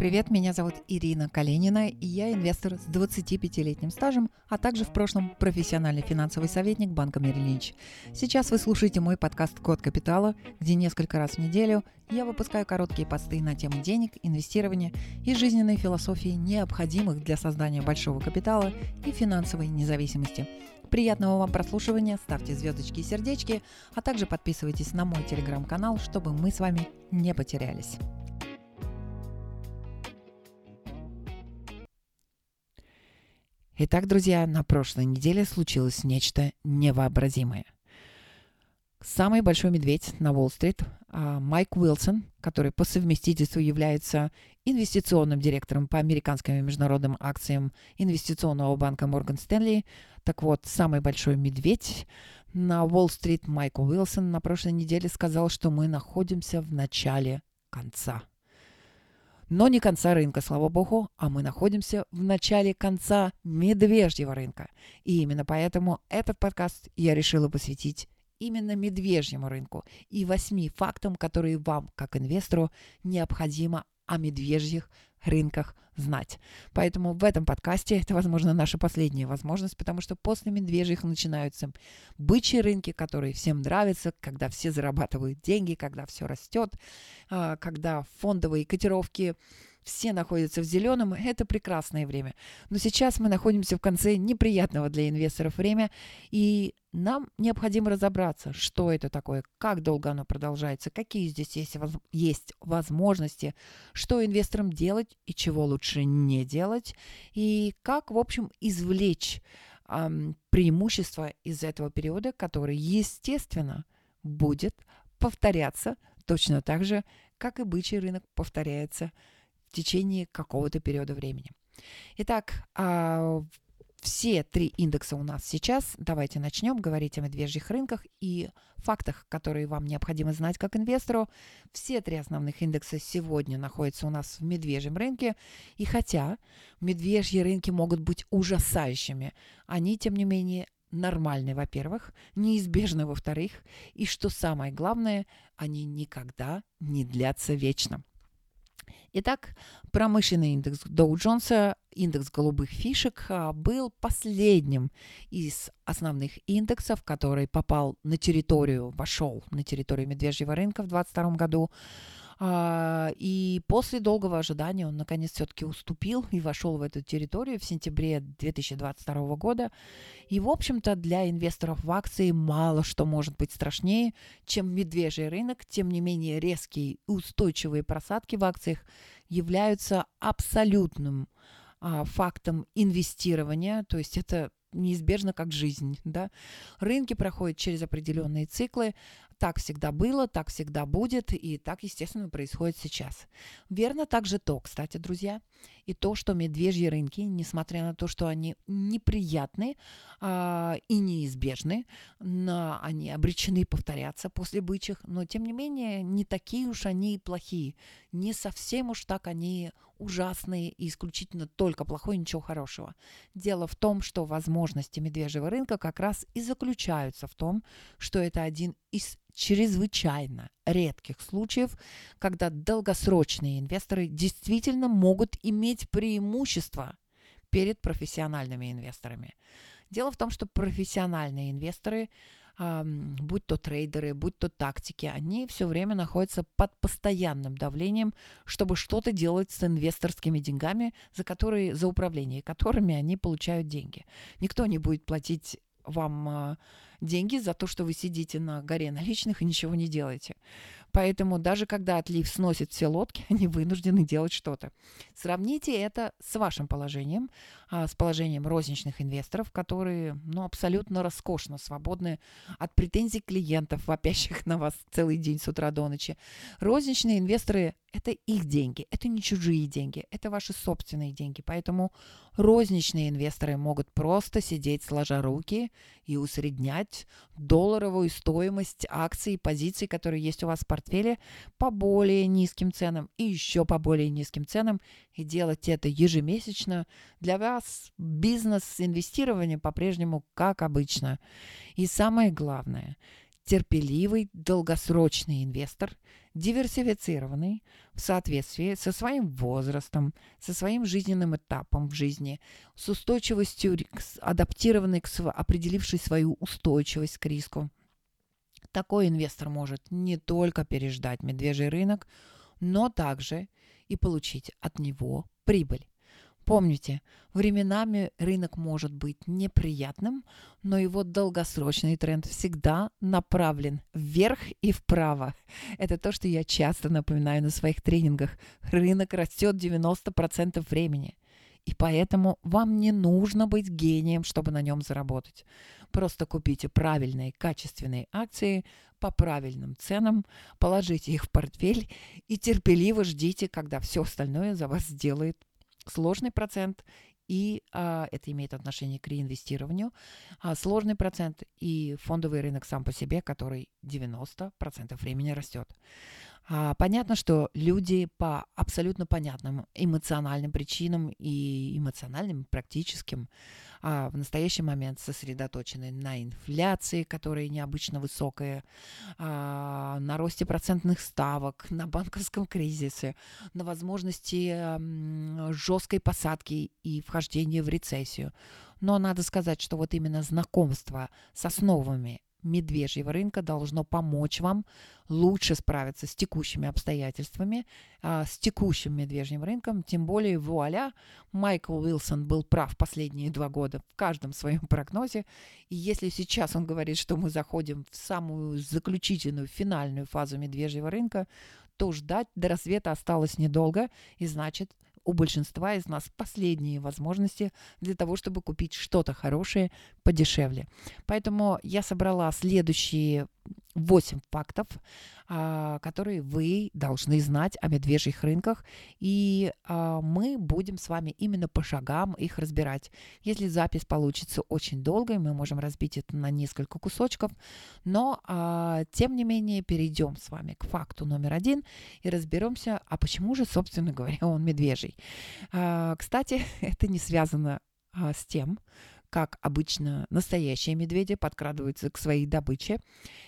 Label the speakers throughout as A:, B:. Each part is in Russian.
A: Привет, меня зовут Ирина Калинина, и я инвестор с 25-летним стажем, а также в прошлом профессиональный финансовый советник банка Мерилинч. Сейчас вы слушаете мой подкаст «Код капитала», где несколько раз в неделю я выпускаю короткие посты на тему денег, инвестирования и жизненной философии, необходимых для создания большого капитала и финансовой независимости. Приятного вам прослушивания, ставьте звездочки и сердечки, а также подписывайтесь на мой телеграм-канал, чтобы мы с вами не потерялись. Итак, друзья, на прошлой неделе случилось нечто невообразимое. Самый большой медведь на Уолл-стрит, а, Майк Уилсон, который по совместительству является инвестиционным директором по американским и международным акциям инвестиционного банка Морган Стэнли. Так вот, самый большой медведь на Уолл-стрит Майк Уилсон на прошлой неделе сказал, что мы находимся в начале конца. Но не конца рынка, слава богу, а мы находимся в начале конца медвежьего рынка. И именно поэтому этот подкаст я решила посвятить именно медвежьему рынку и восьми фактам, которые вам, как инвестору, необходимо о медвежьих рынках знать. Поэтому в этом подкасте это, возможно, наша последняя возможность, потому что после медвежьих начинаются бычьи рынки, которые всем нравятся, когда все зарабатывают деньги, когда все растет, а, когда фондовые котировки все находятся в зеленом, это прекрасное время. Но сейчас мы находимся в конце неприятного для инвесторов время, и нам необходимо разобраться, что это такое, как долго оно продолжается, какие здесь есть, есть возможности, что инвесторам делать и чего лучше не делать, и как, в общем, извлечь эм, преимущество из этого периода, который, естественно, будет повторяться точно так же, как и бычий рынок повторяется в течение какого-то периода времени. Итак, а, все три индекса у нас сейчас. Давайте начнем говорить о медвежьих рынках и фактах, которые вам необходимо знать как инвестору. Все три основных индекса сегодня находятся у нас в медвежьем рынке. И хотя медвежьи рынки могут быть ужасающими, они, тем не менее, нормальны, во-первых, неизбежны, во-вторых, и что самое главное, они никогда не длятся вечно. Итак, промышленный индекс Доу Джонса, индекс голубых фишек, а, был последним из основных индексов, который попал на территорию, вошел на территорию медвежьего рынка в 2022 году. А, и после долгого ожидания он наконец все-таки уступил и вошел в эту территорию в сентябре 2022 года. И, в общем-то, для инвесторов в акции мало что может быть страшнее, чем медвежий рынок. Тем не менее, резкие устойчивые просадки в акциях являются абсолютным а, фактом инвестирования, то есть это неизбежно как жизнь. Да? Рынки проходят через определенные циклы, так всегда было, так всегда будет, и так, естественно, происходит сейчас. Верно также то, кстати, друзья, и то, что медвежьи рынки, несмотря на то, что они неприятны а, и неизбежны, но они обречены повторяться после бычьих, но, тем не менее, не такие уж они плохие, не совсем уж так они ужасные и исключительно только плохое, ничего хорошего. Дело в том, что возможности медвежьего рынка как раз и заключаются в том, что это один из чрезвычайно редких случаев, когда долгосрочные инвесторы действительно могут иметь преимущество перед профессиональными инвесторами. Дело в том, что профессиональные инвесторы будь то трейдеры, будь то тактики, они все время находятся под постоянным давлением, чтобы что-то делать с инвесторскими деньгами, за, которые, за управление которыми они получают деньги. Никто не будет платить вам а, деньги за то, что вы сидите на горе наличных и ничего не делаете. Поэтому даже когда отлив сносит все лодки, они вынуждены делать что-то. Сравните это с вашим положением, с положением розничных инвесторов, которые ну, абсолютно роскошно свободны от претензий клиентов, вопящих на вас целый день с утра до ночи. Розничные инвесторы – это их деньги, это не чужие деньги, это ваши собственные деньги. Поэтому розничные инвесторы могут просто сидеть сложа руки и усреднять долларовую стоимость акций и позиций, которые есть у вас в портфеле, по более низким ценам и еще по более низким ценам, и делать это ежемесячно. Для вас бизнес-инвестирование по-прежнему как обычно. И самое главное, терпеливый долгосрочный инвестор диверсифицированный в соответствии со своим возрастом, со своим жизненным этапом в жизни, с устойчивостью, адаптированный, к, определивший свою устойчивость к риску. Такой инвестор может не только переждать медвежий рынок, но также и получить от него прибыль. Помните, временами рынок может быть неприятным, но его долгосрочный тренд всегда направлен вверх и вправо. Это то, что я часто напоминаю на своих тренингах. Рынок растет 90% времени. И поэтому вам не нужно быть гением, чтобы на нем заработать. Просто купите правильные, качественные акции по правильным ценам, положите их в портфель и терпеливо ждите, когда все остальное за вас сделает сложный процент, и а, это имеет отношение к реинвестированию, а, сложный процент и фондовый рынок сам по себе, который 90% времени растет. А, понятно, что люди по абсолютно понятным эмоциональным причинам и эмоциональным, практическим, а, в настоящий момент сосредоточены на инфляции, которая необычно высокая, а, на росте процентных ставок, на банковском кризисе, на возможности жесткой посадки и вхождения в рецессию. Но надо сказать, что вот именно знакомство с основами медвежьего рынка должно помочь вам лучше справиться с текущими обстоятельствами, а, с текущим медвежьим рынком. Тем более, вуаля, Майкл Уилсон был прав последние два года в каждом своем прогнозе. И если сейчас он говорит, что мы заходим в самую заключительную, финальную фазу медвежьего рынка, то ждать до рассвета осталось недолго, и значит, у большинства из нас последние возможности для того, чтобы купить что-то хорошее подешевле. Поэтому я собрала следующие 8 фактов, а, которые вы должны знать о медвежьих рынках, и а, мы будем с вами именно по шагам их разбирать. Если запись получится очень долгой, мы можем разбить это на несколько кусочков, но а, тем не менее перейдем с вами к факту номер один и разберемся, а почему же, собственно говоря, он медвежий. Кстати, это не связано с тем, как обычно настоящие медведи подкрадываются к своей добыче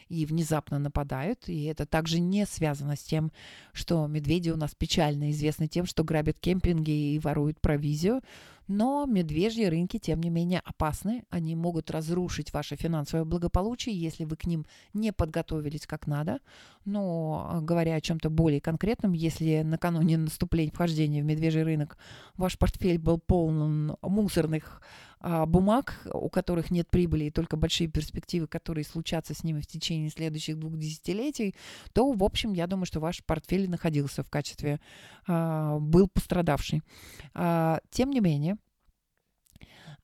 A: и внезапно нападают. И это также не связано с тем, что медведи у нас печально известны тем, что грабят кемпинги и воруют провизию. Но медвежьи рынки, тем не менее, опасны. Они могут разрушить ваше финансовое благополучие, если вы к ним не подготовились как надо. Но, а, говоря о чем-то более конкретном, если накануне наступления вхождения в медвежий рынок ваш портфель был полон мусорных а, бумаг, у которых нет прибыли и только большие перспективы, которые случатся с ними в течение следующих двух десятилетий, то, в общем, я думаю, что ваш портфель находился в качестве, а, был пострадавший. Тем не менее,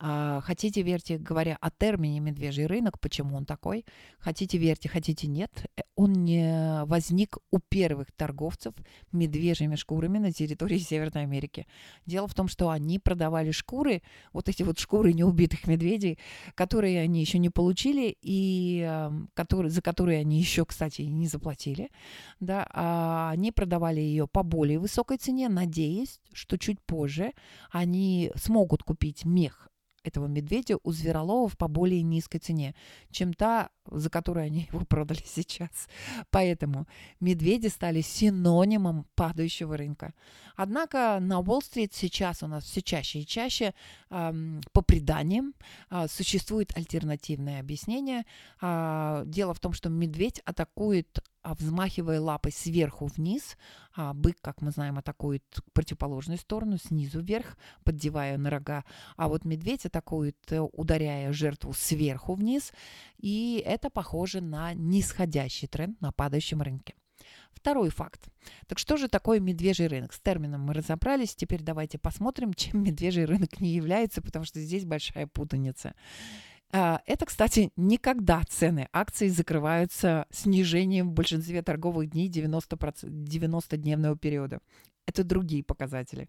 A: хотите верьте, говоря о термине медвежий рынок, почему он такой, хотите верьте, хотите нет, э, он не возник у первых торговцев медвежьими шкурами на территории Северной Америки. Дело в том, что они продавали шкуры, вот эти вот шкуры неубитых медведей, которые они еще не получили и которые, за которые они еще, кстати, не заплатили, да, а они продавали ее по более высокой цене, надеясь, что чуть позже они смогут купить мех этого медведя у звероловов по более низкой цене, чем та, за которую они его продали сейчас. Поэтому медведи стали синонимом падающего рынка. Однако на Уолл-стрит сейчас у нас все чаще и чаще по преданиям э, существует альтернативное объяснение. Э, дело в том, что медведь атакует а, взмахивая лапой сверху вниз, а бык, как мы знаем, атакует противоположную сторону, снизу вверх, поддевая на рога, а вот медведь атакует, э, ударяя жертву сверху вниз, и это похоже на нисходящий тренд на падающем рынке. Второй факт. Так что же такое медвежий рынок? С термином мы разобрались. Теперь давайте посмотрим, чем медвежий рынок не является, потому что здесь большая путаница. А, это, кстати, никогда цены акций закрываются снижением в большинстве торговых дней 90%, 90-дневного периода. Это другие показатели.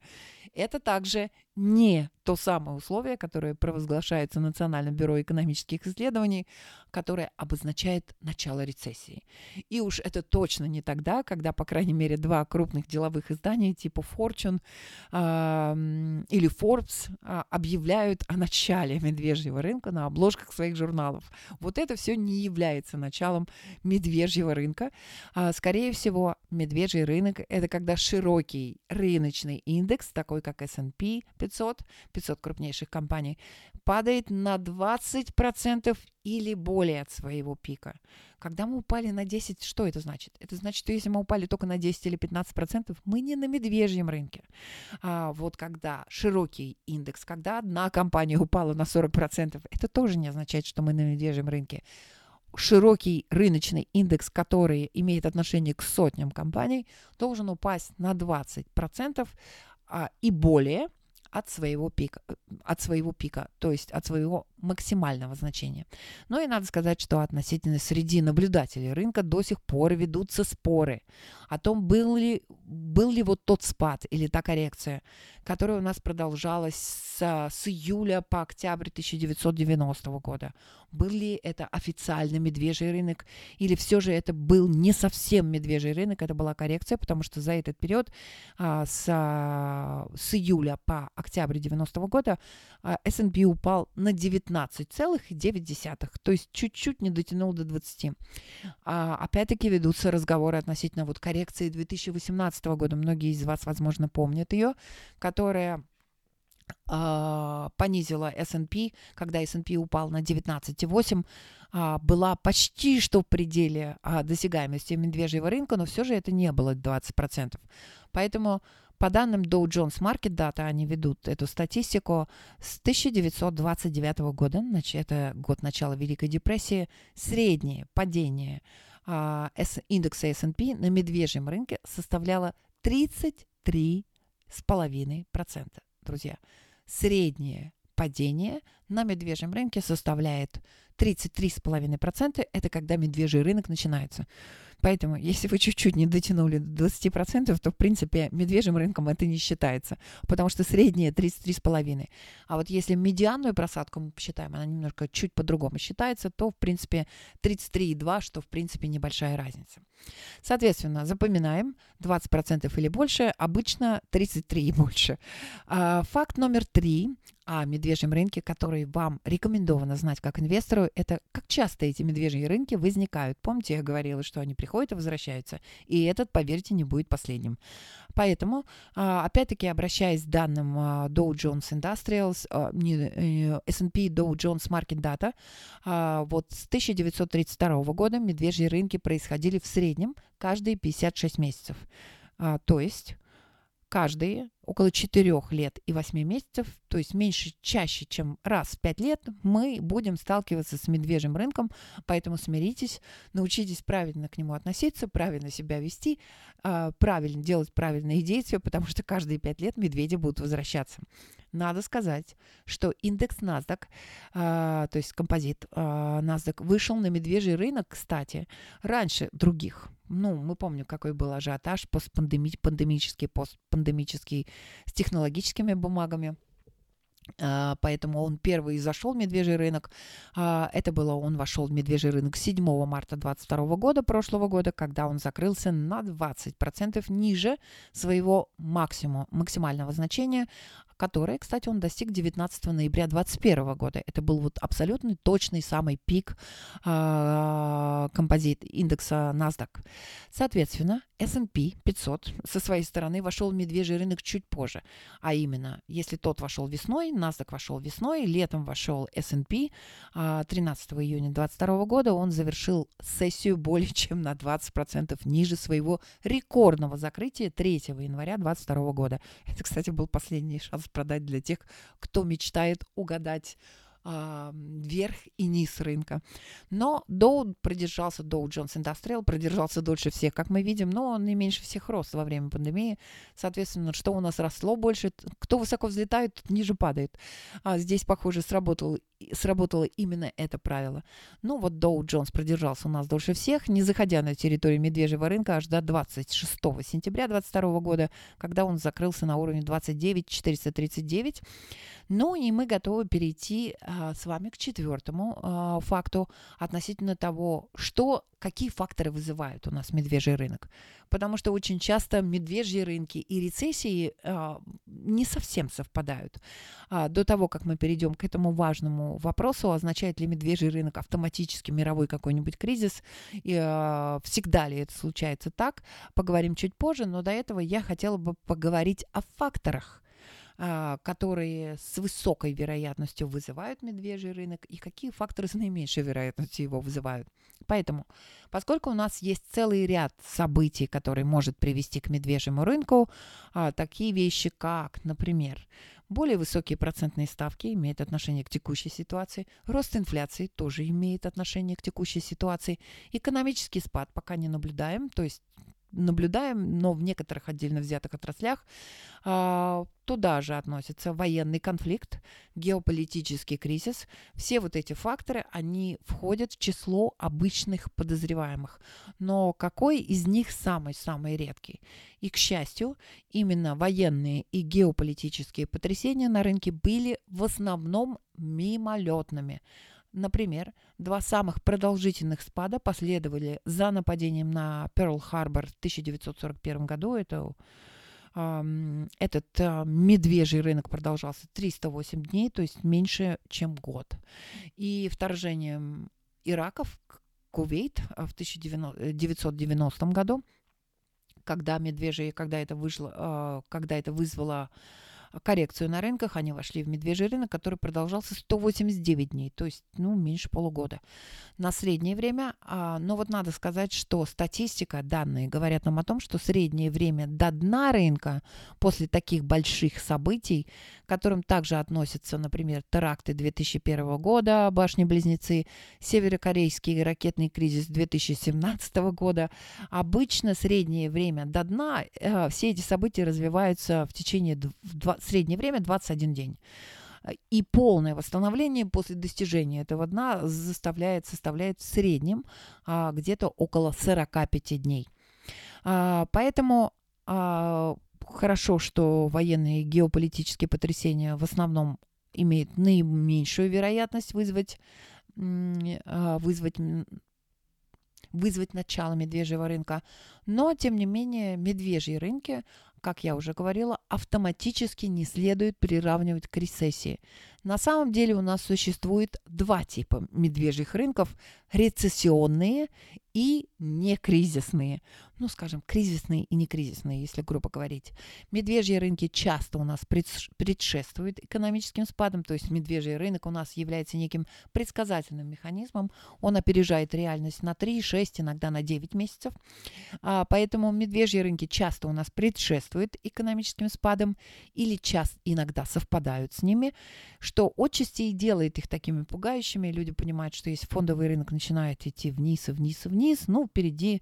A: Это также не то самое условие, которое провозглашается Национальным бюро экономических исследований, которое обозначает начало рецессии. И уж это точно не тогда, когда, по крайней мере, два крупных деловых издания типа Fortune э, или Forbes э, объявляют о начале медвежьего рынка на обложках своих журналов. Вот это все не является началом медвежьего рынка. А, скорее всего, медвежий рынок – это когда широкий рыночный индекс, такой как S&P 500, 500 крупнейших компаний, падает на 20% или более от своего пика. Когда мы упали на 10, что это значит? Это значит, что если мы упали только на 10 или 15%, мы не на медвежьем рынке. А вот когда широкий индекс, когда одна компания упала на 40%, это тоже не означает, что мы на медвежьем рынке широкий рыночный индекс, который имеет отношение к сотням компаний, должен упасть на 20% а, и более от своего пика, от своего пика, то есть от своего максимального значения. Но и надо сказать, что относительно среди наблюдателей рынка до сих пор ведутся споры о том, был ли, был ли вот тот спад или та коррекция, которая у нас продолжалась с, с июля по октябрь 1990 года. Был ли это официальный медвежий рынок или все же это был не совсем медвежий рынок, это была коррекция, потому что за этот период а, с, а, с июля по октябрь 90 года а, S&P упал на 19 15,9, то есть чуть-чуть не дотянул до 20. А, опять-таки ведутся разговоры относительно вот коррекции 2018 года. Многие из вас, возможно, помнят ее, которая понизила S&P, когда S&P упал на 19,8, uh, была почти что в пределе uh, досягаемости медвежьего рынка, но все же это не было 20%. Поэтому по данным Dow Jones Market Data, они ведут эту статистику с 1929 года, значит, это год начала Великой депрессии, среднее падение а, индекса S&P на медвежьем рынке составляло 33,5%. Друзья, среднее падение на медвежьем рынке составляет 33,5%. Это когда медвежий рынок начинается. Поэтому, если вы чуть-чуть не дотянули до 20%, то, в принципе, медвежьим рынком это не считается, потому что средняя 33,5%. А вот если медианную просадку мы посчитаем, она немножко чуть по-другому считается, то, в принципе, 33,2%, что, в принципе, небольшая разница. Соответственно, запоминаем 20% или больше, обычно 33 и больше. А, факт номер три о медвежьем рынке, который вам рекомендовано знать как инвестору, это как часто эти медвежьи рынки возникают. Помните, я говорила, что они приходят и возвращаются. И этот, поверьте, не будет последним. Поэтому, а, опять-таки, обращаясь к данным а, Dow Jones Industrials, а, э, S&P Dow Jones Market Data, вот с 1932 года медвежьи рынки происходили в среднем каждые 56 месяцев. То есть каждые около 4 лет и 8 месяцев, то есть меньше, чаще, чем раз в 5 лет, мы будем сталкиваться с медвежьим рынком, поэтому смиритесь, научитесь правильно к нему относиться, правильно себя вести, а, правильно делать правильные действия, потому что каждые 5 лет медведи будут возвращаться. Надо сказать, что индекс NASDAQ, а, то есть композит а, NASDAQ, вышел на медвежий рынок, кстати, раньше других ну, мы помним, какой был ажиотаж постпандемический, постпандемический с технологическими бумагами. А, поэтому он первый зашел в медвежий рынок. А, это было, он вошел в медвежий рынок 7 марта 2022 года, прошлого года, когда он закрылся на 20% ниже своего максимума, максимального значения, которое, кстати, он достиг 19 ноября 2021 года. Это был вот абсолютно точный самый пик э, композит индекса NASDAQ. Соответственно, S&P 500 со своей стороны вошел в медвежий рынок чуть позже. А именно, если тот вошел весной, NASDAQ вошел весной, летом вошел S&P 13 июня 2022 года, он завершил сессию более чем на 20% ниже своего рекордного закрытия 3 января 2022 года. Это, кстати, был последний шанс продать для тех, кто мечтает угадать а, верх и низ рынка. Но Dow продержался, Dow Jones Industrial продержался дольше всех, как мы видим, но он не меньше всех рос во время пандемии. Соответственно, что у нас росло больше, кто высоко взлетает, тот ниже падает. А здесь, похоже, сработал сработало именно это правило. Ну вот Доу Джонс продержался у нас дольше всех, не заходя на территорию медвежьего рынка аж до 26 сентября 2022 года, когда он закрылся на уровне 29 439. Ну и мы готовы перейти а, с вами к четвертому а, факту относительно того, что, какие факторы вызывают у нас медвежий рынок. Потому что очень часто медвежьи рынки и рецессии а, не совсем совпадают. А, до того, как мы перейдем к этому важному вопросу, означает ли медвежий рынок автоматически мировой какой-нибудь кризис, и а, всегда ли это случается так, поговорим чуть позже, но до этого я хотела бы поговорить о факторах, а, которые с высокой вероятностью вызывают медвежий рынок и какие факторы с наименьшей вероятностью его вызывают. Поэтому, поскольку у нас есть целый ряд событий, которые может привести к медвежьему рынку, а, такие вещи, как, например, более высокие процентные ставки имеют отношение к текущей ситуации. Рост инфляции тоже имеет отношение к текущей ситуации. Экономический спад пока не наблюдаем, то есть наблюдаем, но в некоторых отдельно взятых отраслях. А, туда же относятся военный конфликт, геополитический кризис. Все вот эти факторы, они входят в число обычных подозреваемых. Но какой из них самый-самый редкий? И, к счастью, именно военные и геополитические потрясения на рынке были в основном мимолетными. Например, два самых продолжительных спада последовали за нападением на Перл-Харбор в 1941 году. Это этот э, медвежий рынок продолжался 308 дней, то есть меньше, чем год. И вторжением Ираков Кувейт в 1990 году, когда медвежий, когда это вышло, когда это вызвало коррекцию на рынках, они вошли в медвежий рынок, который продолжался 189 дней, то есть ну, меньше полугода на среднее время. А, но вот надо сказать, что статистика, данные говорят нам о том, что среднее время до дна рынка после таких больших событий, к которым также относятся, например, теракты 2001 года, башни-близнецы, северокорейский ракетный кризис 2017 года, обычно среднее время до дна, э, все эти события развиваются в течение среднее время 21 день. И полное восстановление после достижения этого дна заставляет, составляет в среднем а, где-то около 45 дней. А, поэтому а, хорошо, что военные геополитические потрясения в основном имеют наименьшую вероятность вызвать, а, вызвать вызвать начало медвежьего рынка. Но, тем не менее, медвежьи рынки как я уже говорила, автоматически не следует приравнивать к рецессии. На самом деле у нас существует два типа медвежьих рынков – рецессионные и некризисные. Ну, скажем, кризисные и некризисные, если грубо говорить. Медвежьи рынки часто у нас предшествуют экономическим спадом, то есть медвежий рынок у нас является неким предсказательным механизмом. Он опережает реальность на 3, 6, иногда на 9 месяцев. А, поэтому медвежьи рынки часто у нас предшествуют экономическим спадом или часто иногда совпадают с ними, что отчасти и делает их такими пугающими. Люди понимают, что если фондовый рынок начинает идти вниз и вниз и вниз, ну, впереди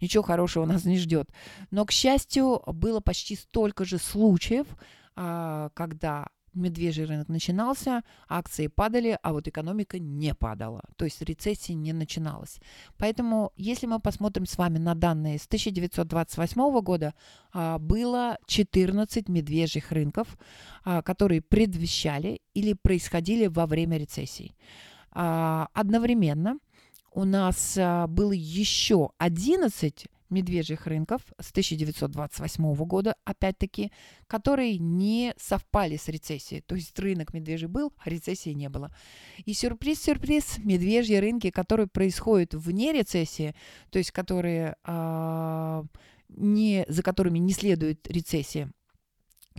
A: ничего хорошего нас не ждет. Но, к счастью, было почти столько же случаев, а, когда медвежий рынок начинался, акции падали, а вот экономика не падала. То есть рецессия не начиналась. Поэтому, если мы посмотрим с вами на данные с 1928 года, а, было 14 медвежьих рынков, а, которые предвещали или происходили во время рецессий. А, одновременно у нас было еще 11 медвежьих рынков с 1928 года, опять-таки, которые не совпали с рецессией. То есть рынок медвежий был, а рецессии не было. И сюрприз-сюрприз, медвежьи рынки, которые происходят вне рецессии, то есть которые, э, не, за которыми не следует рецессия,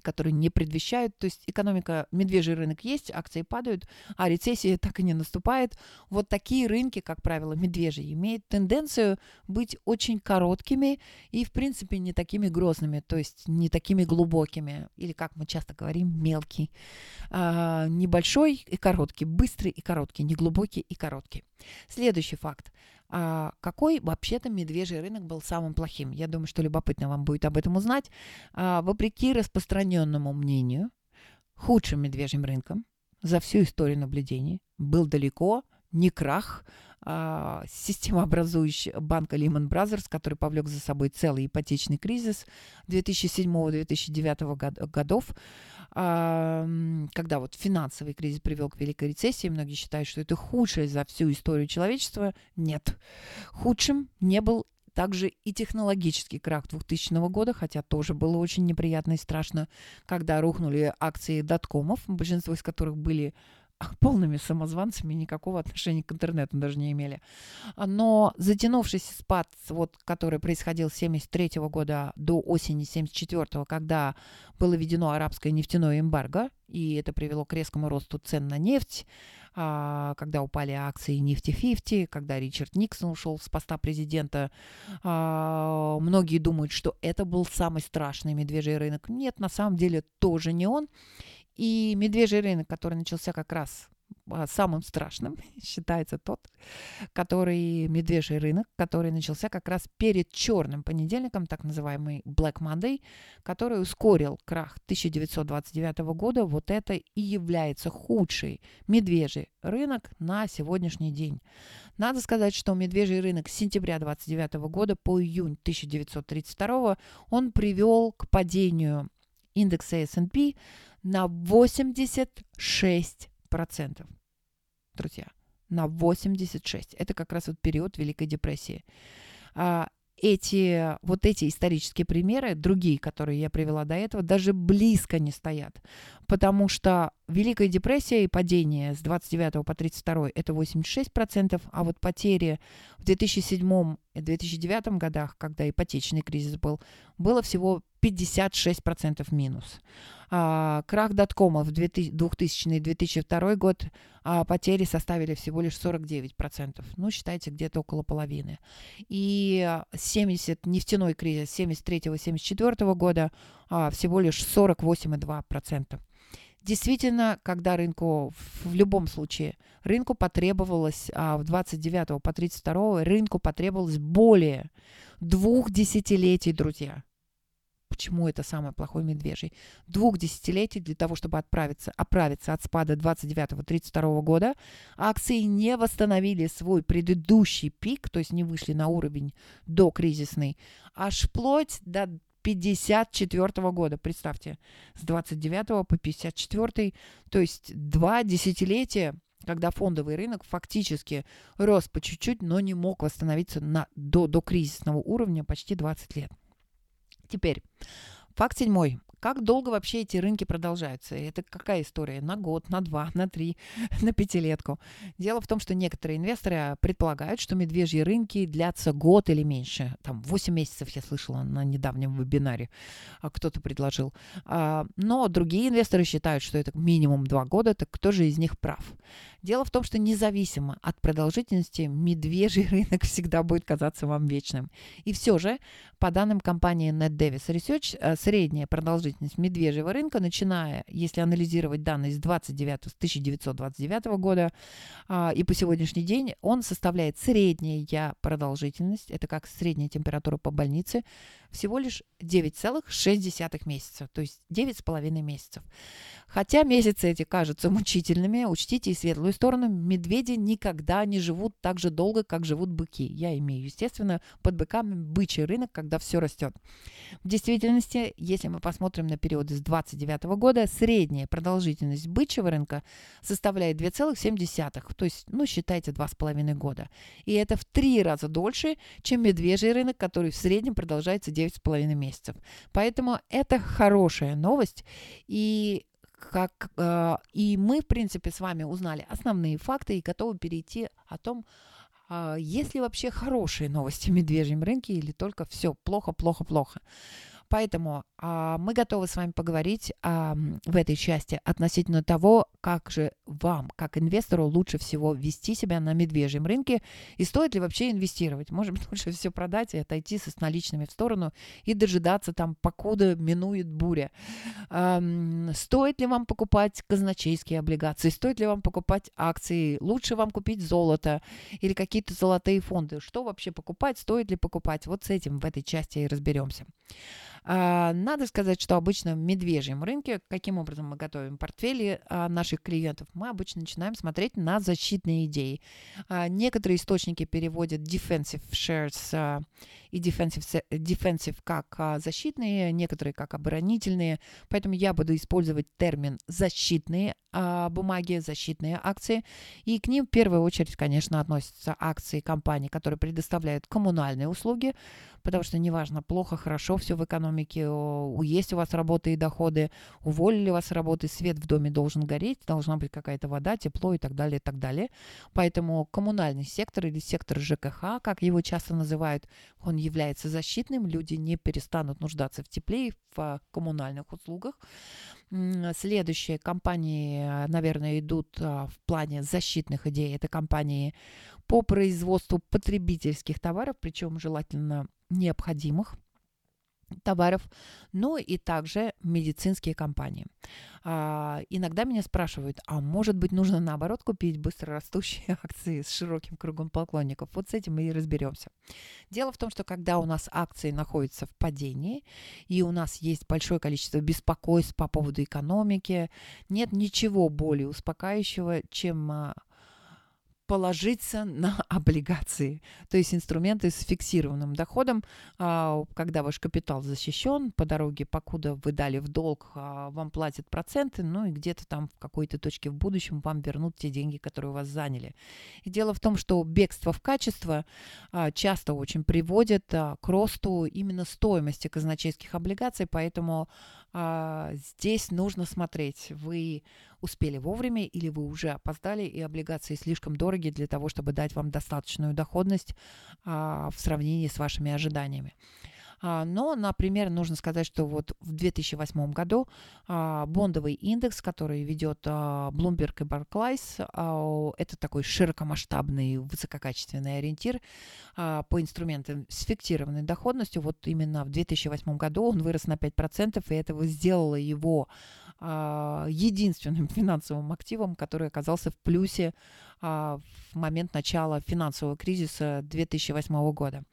A: которые не предвещают. То есть экономика, медвежий рынок есть, акции падают, а рецессия так и не наступает. Вот такие рынки, как правило, медвежьи, имеют тенденцию быть очень короткими и, в принципе, не такими грозными, то есть не такими глубокими, или, как мы часто говорим, мелкий. А, небольшой и короткий, быстрый и короткий, неглубокий и короткий. Следующий факт. А, какой вообще-то медвежий рынок был самым плохим? Я думаю, что любопытно вам будет об этом узнать. А, вопреки распространенному мнению, худшим медвежьим рынком за всю историю наблюдений был далеко, не крах, а, системообразующий банка Lehman Brothers, который повлек за собой целый ипотечный кризис 2007-2009 годов, когда вот финансовый кризис привел к великой рецессии. Многие считают, что это худшее за всю историю человечества. Нет. Худшим не был также и технологический крах 2000 года, хотя тоже было очень неприятно и страшно, когда рухнули акции доткомов, большинство из которых были полными самозванцами, никакого отношения к интернету даже не имели. Но затянувшийся спад, вот, который происходил с 1973 года до осени 1974, когда было введено арабское нефтяное эмбарго, и это привело к резкому росту цен на нефть, а, когда упали акции нефти 50, когда Ричард Никсон ушел с поста президента. А, многие думают, что это был самый страшный медвежий рынок. Нет, на самом деле тоже не он. И медвежий рынок, который начался как раз а, самым страшным считается тот, который медвежий рынок, который начался как раз перед черным понедельником, так называемый Black Monday, который ускорил крах 1929 года. Вот это и является худший медвежий рынок на сегодняшний день. Надо сказать, что медвежий рынок с сентября 29 года по июнь 1932 он привел к падению индекса S&P на 86 процентов, друзья, на 86. Это как раз вот период Великой депрессии. А, эти, вот эти исторические примеры, другие, которые я привела до этого, даже близко не стоят. Потому что Великая депрессия и падение с 29 по 32 – это 86%, а вот потери в 2007 и 2009 годах, когда ипотечный кризис был, было всего 56% минус. А, крах доткома в 2000-2002 год а, потери составили всего лишь 49%. Ну, считайте, где-то около половины. И 70, нефтяной кризис 73-74 года а, всего лишь 48,2%. Действительно, когда рынку, в любом случае, рынку потребовалось, а в 29 по 32 рынку потребовалось более двух десятилетий, друзья. Почему это самый плохой медвежий? Двух десятилетий для того, чтобы отправиться, оправиться от спада 29-32 года. Акции не восстановили свой предыдущий пик, то есть не вышли на уровень до кризисный, аж вплоть до 54 года, представьте, с 29 по 54, то есть два десятилетия, когда фондовый рынок фактически рос по чуть-чуть, но не мог восстановиться на, до, до кризисного уровня почти 20 лет. Теперь, факт седьмой. Как долго вообще эти рынки продолжаются? Это какая история? На год, на два, на три, на пятилетку? Дело в том, что некоторые инвесторы предполагают, что медвежьи рынки длятся год или меньше. Там 8 месяцев я слышала на недавнем вебинаре, а кто-то предложил. А, но другие инвесторы считают, что это минимум 2 года. Так кто же из них прав? Дело в том, что независимо от продолжительности, медвежий рынок всегда будет казаться вам вечным. И все же, по данным компании Net Davis Research, э, средняя продолжительность медвежьего рынка, начиная, если анализировать данные с 29, с 1929 года а, и по сегодняшний день, он составляет средняя продолжительность, это как средняя температура по больнице, всего лишь 9,6 месяца, то есть 9,5 месяцев. Хотя месяцы эти кажутся мучительными, учтите и светлую сторону, медведи никогда не живут так же долго, как живут быки. Я имею, естественно, под быками бычий рынок, когда все растет. В действительности, если мы посмотрим на периоды с 29 года, средняя продолжительность бычьего рынка составляет 2,7, то есть, ну, считайте, 2,5 года. И это в три раза дольше, чем медвежий рынок, который в среднем продолжается 9,5 месяцев. Поэтому это хорошая новость. И как, э, и мы, в принципе, с вами узнали основные факты и готовы перейти о том, э, есть ли вообще хорошие новости в медвежьем рынке или только все плохо, плохо, плохо. Поэтому а, мы готовы с вами поговорить а, в этой части относительно того, как же вам, как инвестору, лучше всего вести себя на медвежьем рынке и стоит ли вообще инвестировать. Может быть, лучше все продать и отойти с наличными в сторону и дожидаться там, покуда минует буря. А, стоит ли вам покупать казначейские облигации? Стоит ли вам покупать акции? Лучше вам купить золото или какие-то золотые фонды? Что вообще покупать? Стоит ли покупать? Вот с этим в этой части и разберемся. А, надо сказать, что обычно в медвежьем рынке, каким образом мы готовим портфели а, наших клиентов, мы обычно начинаем смотреть на защитные идеи. А, некоторые источники переводят defensive shares и defensive, defensive как защитные, некоторые как оборонительные. Поэтому я буду использовать термин защитные бумаги, защитные акции. И к ним в первую очередь, конечно, относятся акции компаний, которые предоставляют коммунальные услуги, потому что неважно, плохо, хорошо все в экономике, есть у вас работы и доходы, уволили вас работы, свет в доме должен гореть, должна быть какая-то вода, тепло и так далее, и так далее. Поэтому коммунальный сектор или сектор ЖКХ, как его часто называют, он является защитным, люди не перестанут нуждаться в тепле и в коммунальных услугах. Следующие компании, наверное, идут а, в плане защитных идей. Это компании по производству потребительских товаров, причем желательно необходимых товаров, но и также медицинские компании. А, иногда меня спрашивают, а может быть нужно наоборот купить быстрорастущие акции с широким кругом поклонников? Вот с этим мы и разберемся. Дело в том, что когда у нас акции находятся в падении, и у нас есть большое количество беспокойств по поводу экономики, нет ничего более успокаивающего, чем а, положиться на облигации, то есть инструменты с фиксированным доходом, а, когда ваш капитал защищен, по дороге, покуда вы дали в долг, а, вам платят проценты, ну и где-то там в какой-то точке в будущем вам вернут те деньги, которые у вас заняли. И дело в том, что бегство в качество а, часто очень приводит к росту именно стоимости казначейских облигаций, поэтому здесь нужно смотреть, вы успели вовремя или вы уже опоздали, и облигации слишком дороги для того, чтобы дать вам достаточную доходность а, в сравнении с вашими ожиданиями. А, но, например, нужно сказать, что вот в 2008 году а, бондовый индекс, который ведет а, Bloomberg и Barclays, это такой широкомасштабный высококачественный ориентир по инструментам с фиксированной доходностью. Вот именно в 2008 году он вырос на 5%, и это сделало его единственным финансовым активом, который оказался в плюсе в момент начала финансового кризиса 2008 года.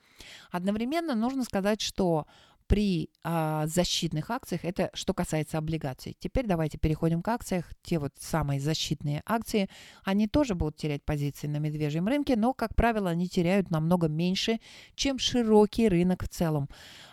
A: Одновременно нужно сказать, что при а, защитных акциях, это что касается облигаций. Теперь давайте переходим к акциям. Те вот самые защитные акции, они тоже будут терять позиции на медвежьем рынке, но, как правило, они теряют намного меньше, чем широкий рынок в целом.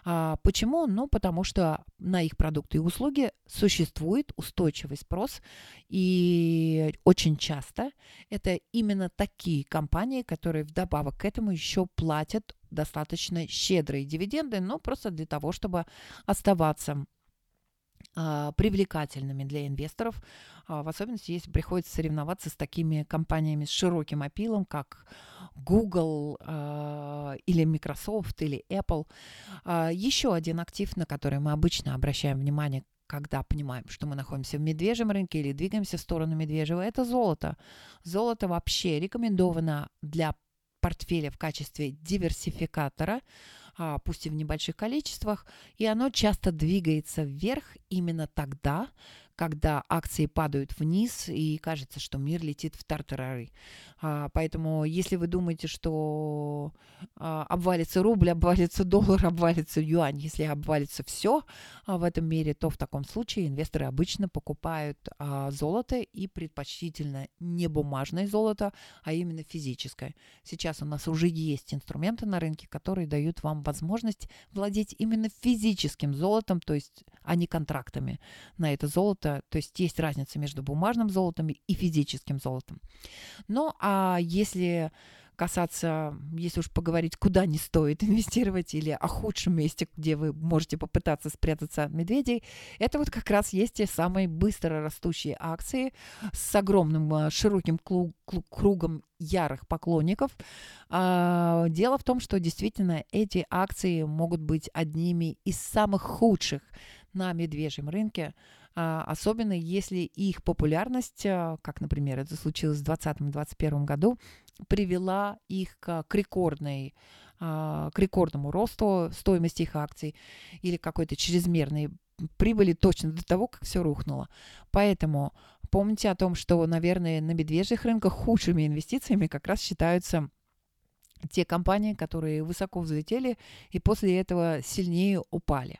A: А, почему? Ну, потому что на их продукты и услуги существует устойчивый спрос, и очень часто это именно такие компании, которые вдобавок к этому еще платят достаточно щедрые дивиденды, но просто для того, чтобы оставаться а, привлекательными для инвесторов, а, в особенности если приходится соревноваться с такими компаниями с широким опилом, как Google а, или Microsoft или Apple. Еще один актив, на который мы обычно обращаем внимание, когда понимаем, что мы находимся в медвежьем рынке или двигаемся в сторону медвежьего, это золото. Золото вообще рекомендовано для портфеля в качестве диверсификатора, а, пусть и в небольших количествах, и оно часто двигается вверх именно тогда, когда акции падают вниз и кажется, что мир летит в тартарары. А, поэтому, если вы думаете, что а, обвалится рубль, обвалится доллар, обвалится юань, если обвалится все а, в этом мире, то в таком случае инвесторы обычно покупают золото и предпочтительно не бумажное золото, а именно физическое. Сейчас у нас уже есть инструменты на рынке, которые дают вам возможность владеть именно физическим золотом, то есть а не контрактами на это золото. То есть есть разница между бумажным золотом и физическим золотом. Но а если касаться, если уж поговорить, куда не стоит инвестировать или о худшем месте, где вы можете попытаться спрятаться от медведей, это вот как раз есть те самые быстро растущие акции с огромным а, широким кругом ярых поклонников. А, дело в том, что действительно эти акции могут быть одними из самых худших на медвежьем рынке, особенно если их популярность, а, как, например, это случилось в 2020-2021 году, привела их к, рекордной а, к рекордному росту стоимости их акций или какой-то чрезмерной прибыли точно до того, как все рухнуло. Поэтому помните о том, что, наверное, на медвежьих рынках худшими инвестициями как раз считаются те компании, которые высоко взлетели и после этого сильнее упали.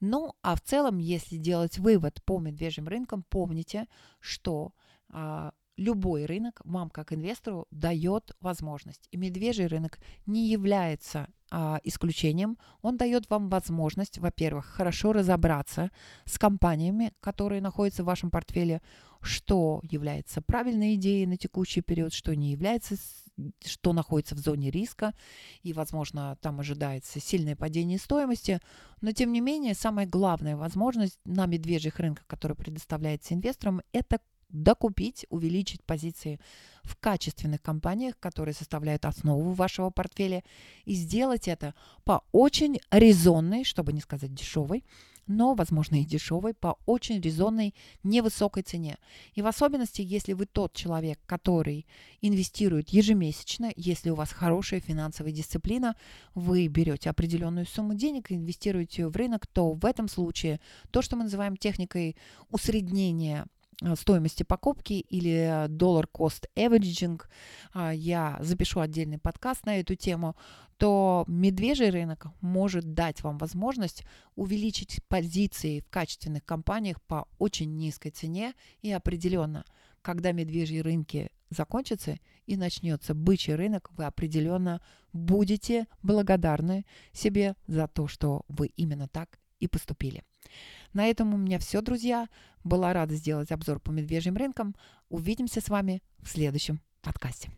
A: Ну, а в целом, если делать вывод по медвежьим рынкам, помните, что а, любой рынок вам как инвестору дает возможность. И медвежий рынок не является а, исключением. Он дает вам возможность, во-первых, хорошо разобраться с компаниями, которые находятся в вашем портфеле, что является правильной идеей на текущий период, что не является что находится в зоне риска, и, возможно, там ожидается сильное падение стоимости. Но, тем не менее, самая главная возможность на медвежьих рынках, которая предоставляется инвесторам, это докупить, увеличить позиции в качественных компаниях, которые составляют основу вашего портфеля, и сделать это по очень резонной, чтобы не сказать дешевой, но, возможно, и дешевой по очень резонной невысокой цене. И в особенности, если вы тот человек, который инвестирует ежемесячно, если у вас хорошая финансовая дисциплина, вы берете определенную сумму денег и инвестируете в рынок, то в этом случае то, что мы называем техникой усреднения стоимости покупки или доллар cost averaging, а, я запишу отдельный подкаст на эту тему, то медвежий рынок может дать вам возможность увеличить позиции в качественных компаниях по очень низкой цене и определенно, когда медвежьи рынки закончатся и начнется бычий рынок, вы определенно будете благодарны себе за то, что вы именно так и поступили. На этом у меня все, друзья. Была рада сделать обзор по медвежьим рынкам. Увидимся с вами в следующем подкасте.